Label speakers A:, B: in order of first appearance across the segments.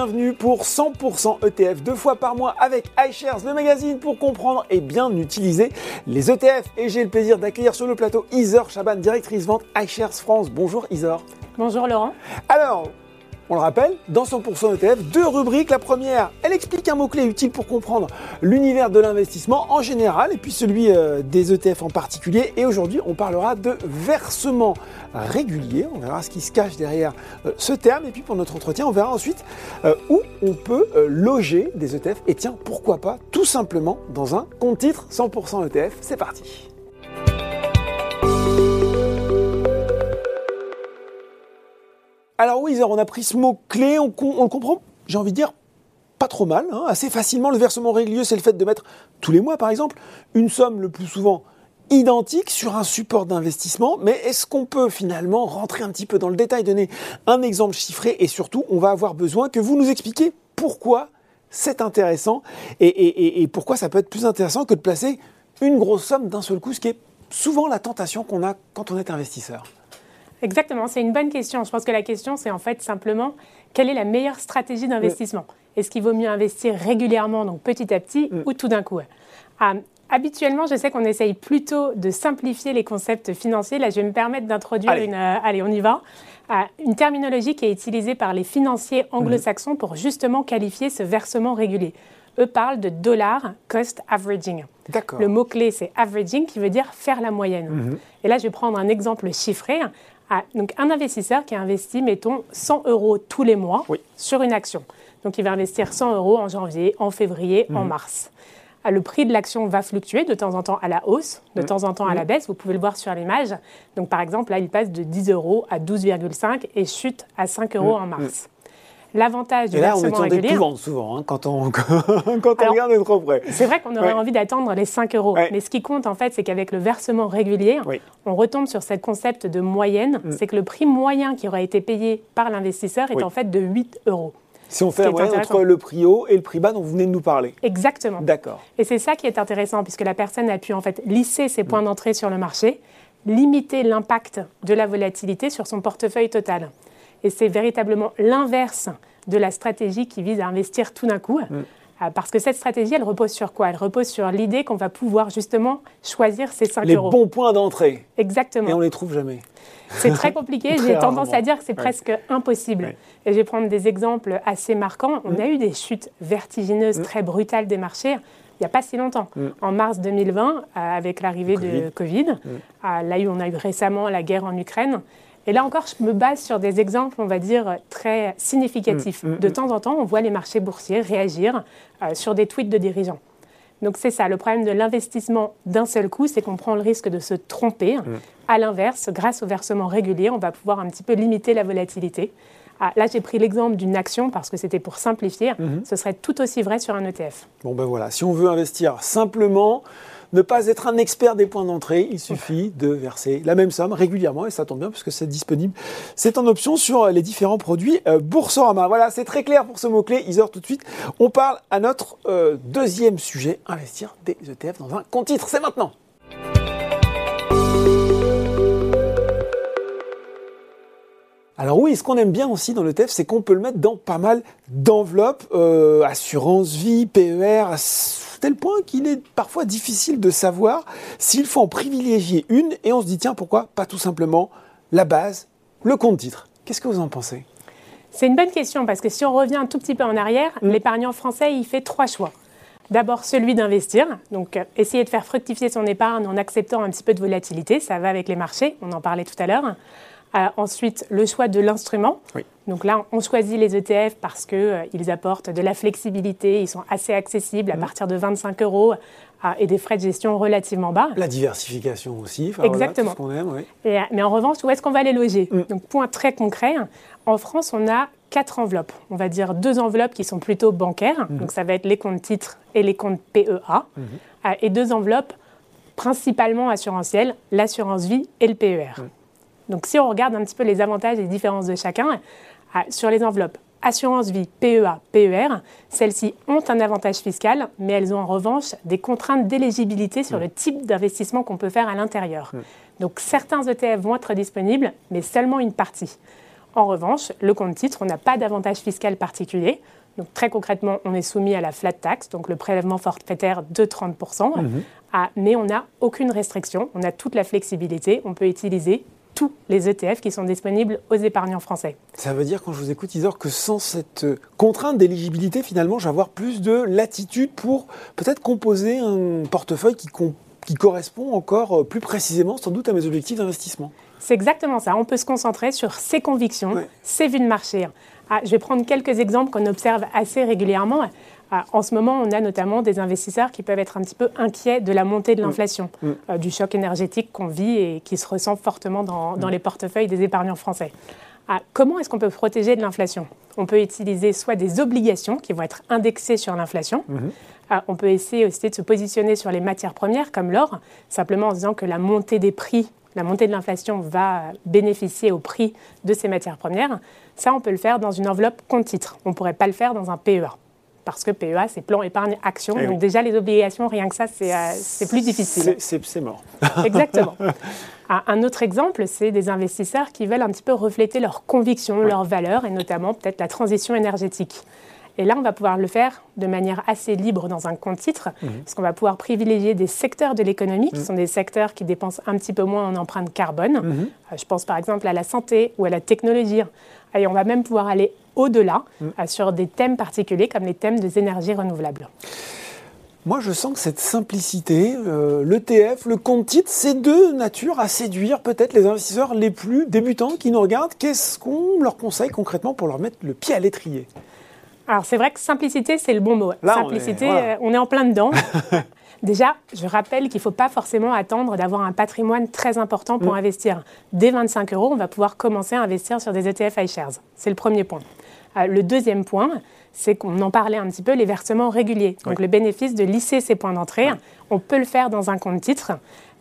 A: bienvenue pour 100% ETF deux fois par mois avec iShares, le magazine pour comprendre et bien utiliser les ETF. Et j'ai le plaisir d'accueillir sur le plateau Isor Chaban, directrice vente iShares France. Bonjour Isor.
B: Bonjour Laurent.
A: Alors, on le rappelle, dans 100% ETF, deux rubriques. La première, elle explique un mot-clé utile pour comprendre l'univers de l'investissement en général et puis celui euh, des ETF en particulier. Et aujourd'hui, on parlera de versement régulier. On verra ce qui se cache derrière euh, ce terme. Et puis pour notre entretien, on verra ensuite euh, où on peut loger des ETF. Et tiens, pourquoi pas tout simplement dans un compte titre 100% ETF. C'est parti. Alors oui, on a pris ce mot-clé, on, le comprend, j'ai envie de dire, pas trop mal, hein. assez facilement. Le versement régulier, c'est le fait de mettre tous les mois, par exemple, une somme le plus souvent identique sur un support d'investissement. Mais est-ce qu'on peut finalement rentrer un petit peu dans le détail, donner un exemple chiffré et surtout, on va avoir besoin que vous nous expliquiez pourquoi c'est intéressant et, et, pourquoi ça peut être plus intéressant que de placer une grosse somme d'un seul coup, ce qui est souvent la tentation qu'on a quand on est investisseur.
B: Exactement, c'est une bonne question. Je pense que la question, c'est en fait simplement quelle est la meilleure stratégie d'investissement? Est-ce qu'il vaut mieux investir régulièrement, donc petit à petit, ou tout d'un coup? Ah, Habituellement, je sais qu'on essaye plutôt de simplifier les concepts financiers. Là, je vais me permettre d'introduire une. Euh, allez, on y va. Ah, une terminologie qui est utilisée par les financiers anglo-saxons pour justement qualifier ce versement régulier. Eux parlent de dollar cost averaging. Le mot-clé, c'est averaging, qui veut dire faire la moyenne. Mm-hmm. Et là, je vais prendre un exemple chiffré. Ah, donc un investisseur qui investit, mettons, 100 euros tous les mois sur une action. Donc il va investir 100 euros en janvier, en février, en mhm. mars. Ah, le prix de l'action va fluctuer de temps en temps à la hausse, de mhm. temps en temps à la mhm. baisse. Vous pouvez le voir sur l'image. Donc par exemple, là, il passe de 10 euros à 12,5 et chute à 5 euros en mars. L'avantage du
A: et là,
B: versement
A: on est souvent hein, quand on, quand on regarde de trop près.
B: C'est vrai qu'on aurait envie d'attendre les 5 euros. Mais ce qui compte, en fait, c'est qu'avec le versement régulier, on retombe sur ce concept de moyenne. Mm. C'est que le prix moyen qui aurait été payé par l'investisseur est en fait de 8 euros.
A: Si on fait la moyenne entre le prix haut et le prix bas dont vous venez de nous parler.
B: Exactement.
A: D'accord.
B: Et c'est ça qui est intéressant, puisque la personne a pu en fait lisser ses points mm. d'entrée sur le marché, limiter l'impact de la volatilité sur son portefeuille total. Et c'est véritablement l'inverse de la stratégie qui vise à investir tout d'un coup. Mm. Euh, parce que cette stratégie, elle repose sur quoi? Elle repose sur l'idée qu'on va pouvoir justement choisir ces 5 euros.
A: Les bons points d'entrée.
B: Exactement.
A: Et on les trouve jamais.
B: C'est très compliqué. J'ai tendance à dire que c'est presque impossible. Et je vais prendre des exemples assez marquants. On mm. a eu des chutes vertigineuses, mm. très brutales des marchés il n'y a pas si longtemps. En mars 2020, euh, avec l'arrivée de Covid, euh, là où on a eu récemment la guerre en Ukraine, et là encore, je me base sur des exemples, on va dire, très significatifs. Mm, mm, de mm. temps en temps, on voit les marchés boursiers réagir euh, sur des tweets de dirigeants. Donc c'est ça, le problème de l'investissement d'un seul coup, c'est qu'on prend le risque de se tromper. À l'inverse, grâce au versement régulier, on va pouvoir un petit peu limiter la volatilité. Ah, là, j'ai pris l'exemple d'une action parce que c'était pour simplifier. Mm-hmm. Ce serait tout aussi vrai sur un ETF.
A: Bon ben voilà, si on veut investir simplement, ne pas être un expert des points d'entrée, il suffit de verser la même somme régulièrement et ça tombe bien puisque c'est disponible. C'est en option sur les différents produits euh, Boursorama. Voilà, c'est très clair pour ce mot-clé. Isor, tout de suite, on parle à notre euh, deuxième sujet, investir des ETF dans un compte titre. C'est maintenant. Alors oui, ce qu'on aime bien aussi dans l'ETF, c'est qu'on peut le mettre dans pas mal d'enveloppes, euh, assurance vie, PER, tel point qu'il est parfois difficile de savoir s'il faut en privilégier une et on se dit tiens pourquoi pas tout simplement la base, le compte titre. Qu'est-ce que vous en pensez?
B: C'est une bonne question parce que si on revient un tout petit peu en arrière, mm. l'épargnant français il fait trois choix. D'abord celui d'investir, donc euh, essayer de faire fructifier son épargne en acceptant un petit peu de volatilité, ça va avec les marchés, on en parlait tout à l'heure. Euh, ensuite, le choix de l'instrument. Donc là, on choisit les ETF parce qu'ils euh, apportent de la flexibilité, ils sont assez accessibles à mm. partir de 25 euros euh, et des frais de gestion relativement bas.
A: La diversification aussi.
B: Exactement.
A: Voilà, aime,
B: mais en revanche, où est-ce qu'on va les loger mm. Donc, point très concret, en France, on a quatre enveloppes. On va dire deux enveloppes qui sont plutôt bancaires, mm. donc ça va être les comptes titres et les comptes PEA, et deux enveloppes principalement assurantielles, l'assurance vie et le PER. Donc si on regarde un petit peu les avantages et les différences de chacun, ah, sur les enveloppes assurance vie, PEA, PER, celles-ci ont un avantage fiscal, mais elles ont en revanche des contraintes d'éligibilité sur le type d'investissement qu'on peut faire à l'intérieur. Donc certains ETF vont être disponibles, mais seulement une partie. En revanche, le compte titre, on n'a pas d'avantage fiscal particulier. Donc très concrètement, on est soumis à la flat tax, donc le prélèvement forfaitaire de 30%, mhm. mais on n'a aucune restriction, on a toute la flexibilité, on peut utiliser tous les ETF qui sont disponibles aux épargnants français.
A: Ça veut dire, quand je vous écoute, Isor, que sans cette contrainte d'éligibilité, finalement, je vais avoir plus de latitude pour peut-être composer un portefeuille qui, qui correspond encore plus précisément, sans doute, à mes objectifs d'investissement.
B: C'est exactement ça. On peut se concentrer sur ses convictions, ses vues de marché. Ah, je vais prendre quelques exemples qu'on observe assez régulièrement. Ah, en ce moment, on a notamment des investisseurs qui peuvent être un petit peu inquiets de la montée de mm. l'inflation, mm. Euh, du choc énergétique qu'on vit et qui se ressent fortement dans, mm. les portefeuilles des épargnants français. Ah, comment est-ce qu'on peut protéger de l'inflation? On peut utiliser soit des obligations qui vont être indexées sur l'inflation. Mm-hmm. on peut essayer aussi de se positionner sur les matières premières comme l'or, simplement en disant que la montée des prix la montée de l'inflation va bénéficier au prix de ces matières premières. Ça, on peut le faire dans une enveloppe compte titre. On ne pourrait pas le faire dans un PEA. Parce que PEA, c'est plan épargne action. Eh donc déjà, les obligations, rien que ça, c'est euh, plus difficile.
A: C'est mort.
B: Exactement. Ah, un autre exemple, c'est des investisseurs qui veulent un petit peu refléter leurs convictions, leurs valeurs, et notamment peut-être la transition énergétique. Et là, on va pouvoir le faire de manière assez libre dans un compte titre, mhm. parce qu'on va pouvoir privilégier des secteurs de l'économie, qui mhm. sont des secteurs qui dépensent un petit peu moins en empreinte carbone. Mhm. Euh, je pense par exemple à la santé ou à la technologie. Et on va même pouvoir aller au-delà euh, sur des thèmes particuliers, comme les thèmes des énergies renouvelables.
A: Moi, je sens que cette simplicité, euh, l'ETF, le compte titre, c'est de nature à séduire peut-être les investisseurs les plus débutants qui nous regardent. Qu'est-ce qu'on leur conseille concrètement pour leur mettre le pied à l'étrier?
B: Alors c'est vrai que simplicité, c'est le bon mot. simplicité, euh, on est, en plein dedans. Déjà, je rappelle qu'il ne faut pas forcément attendre d'avoir un patrimoine très important pour mm. investir. Dès 25 euros, on va pouvoir commencer à investir sur des ETF iShares. C'est le premier point. Euh, le deuxième point, c'est qu'on en parlait un petit peu, les versements réguliers. Donc le bénéfice de lisser ses points d'entrée, on peut le faire dans un compte titre.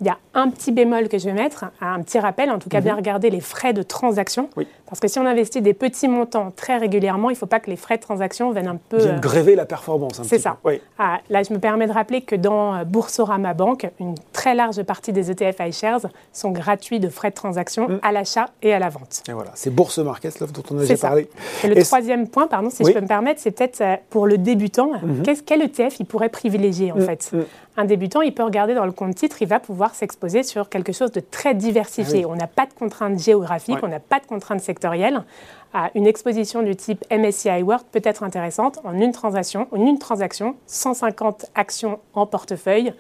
B: Il y a un petit bémol que je vais mettre, un petit rappel, en tout cas bien mhm. regarder les frais de transaction. Parce que si on investit des petits montants très régulièrement, il ne faut pas que les frais de transaction viennent un peu...
A: Viennent euh, gréver la performance.
B: C'est ça. Ah, là, je me permets de rappeler que dans euh, Boursorama Bank, une très large partie des ETF iShares sont gratuits de frais de transaction mm. à l'achat et à la vente.
A: Et voilà, c'est Bourse Market, dont on a déjà parlé.
B: Et le troisième point, pardon, si je peux me permettre, c'est peut-être euh, pour le débutant, mhm. quel ETF il pourrait privilégier en fait? Un débutant, il peut regarder dans le compte titre, il va pouvoir s'exposer sur quelque chose de très diversifié. Ah on n'a pas de contraintes géographiques, on n'a pas de contraintes sectorielles. une exposition du type MSCI World peut être intéressante en une transaction, en une transaction 150 actions en portefeuille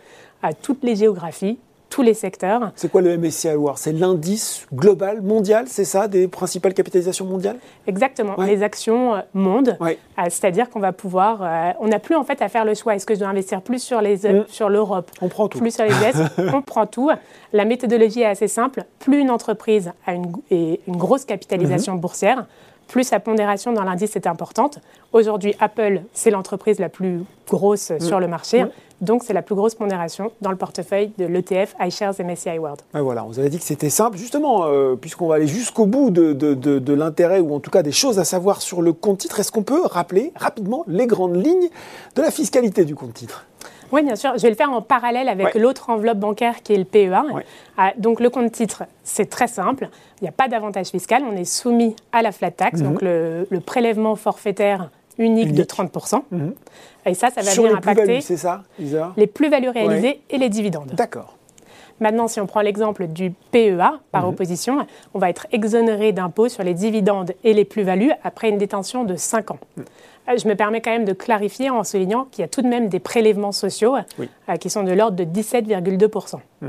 B: à toutes les géographies, tous les secteurs.
A: C'est quoi le MSCI World C'est l'indice global mondial, c'est ça, des principales capitalisations mondiales?
B: Exactement, les actions euh, monde. Euh, c'est-à-dire qu'on va pouvoir, euh, on n'a plus en fait à faire le choix. Est-ce que je dois investir plus sur les mm. sur l'Europe?
A: On prend tout.
B: Plus sur les US On prend tout. La méthodologie est assez simple. Plus une entreprise a une, une grosse capitalisation mm-hmm. boursière, plus sa pondération dans l'indice est importante. Aujourd'hui, Apple, c'est l'entreprise la plus grosse mm. sur le marché. Mm. Donc, c'est la plus grosse pondération dans le portefeuille de l'ETF iShares MSCI World.
A: voilà, on vous avait dit que c'était simple. Justement, euh, puisqu'on va aller jusqu'au bout de, de l'intérêt ou en tout cas des choses à savoir sur le compte titre, est-ce qu'on peut rappeler rapidement les grandes lignes de la fiscalité du compte titre?
B: Oui, bien sûr. Je vais le faire en parallèle avec l'autre enveloppe bancaire qui est le PEA. Ah, donc le compte titre, c'est très simple. Il n'y a pas d'avantage fiscal. On est soumis à la flat tax, donc mhm. le, prélèvement forfaitaire unique, de 30%. Mhm. Et ça, ça va
A: Sur
B: venir
A: les
B: impacter
A: c'est ça,
B: les plus-values réalisées et les dividendes.
A: D'accord.
B: Maintenant, si on prend l'exemple du PEA, par mhm. opposition, on va être exonéré d'impôts sur les dividendes et les plus-values après une détention de 5 ans. Euh, je me permets quand même de clarifier en soulignant qu'il y a tout de même des prélèvements sociaux euh, qui sont de l'ordre de 17,2%. Mm.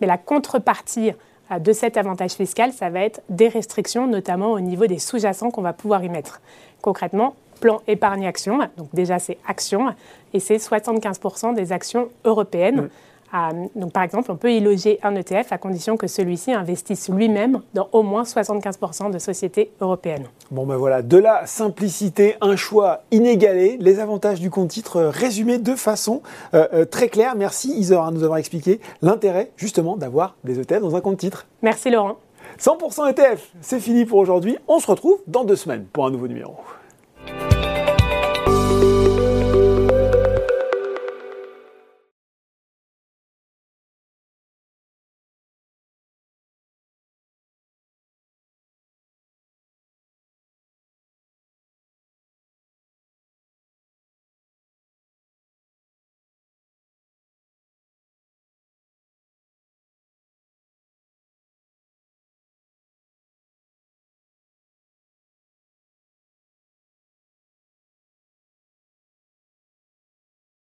B: Mais la contrepartie euh, de cet avantage fiscal, ça va être des restrictions, notamment au niveau des sous-jacents qu'on va pouvoir y mettre. Concrètement, plan épargne-action, donc déjà c'est action, et c'est 75% des actions européennes. Mm. Euh, donc, par exemple, on peut y loger un ETF à condition que celui-ci investisse lui-même dans au moins 75% de sociétés européennes.
A: Bon, ben voilà, de la simplicité, un choix inégalé, les avantages du compte titre résumés de façon euh, euh, très claire. Merci Isor à nous avoir expliqué l'intérêt justement d'avoir des ETF dans un compte titre.
B: Merci Laurent.
A: 100% ETF, c'est fini pour aujourd'hui. On se retrouve dans deux semaines pour un nouveau numéro.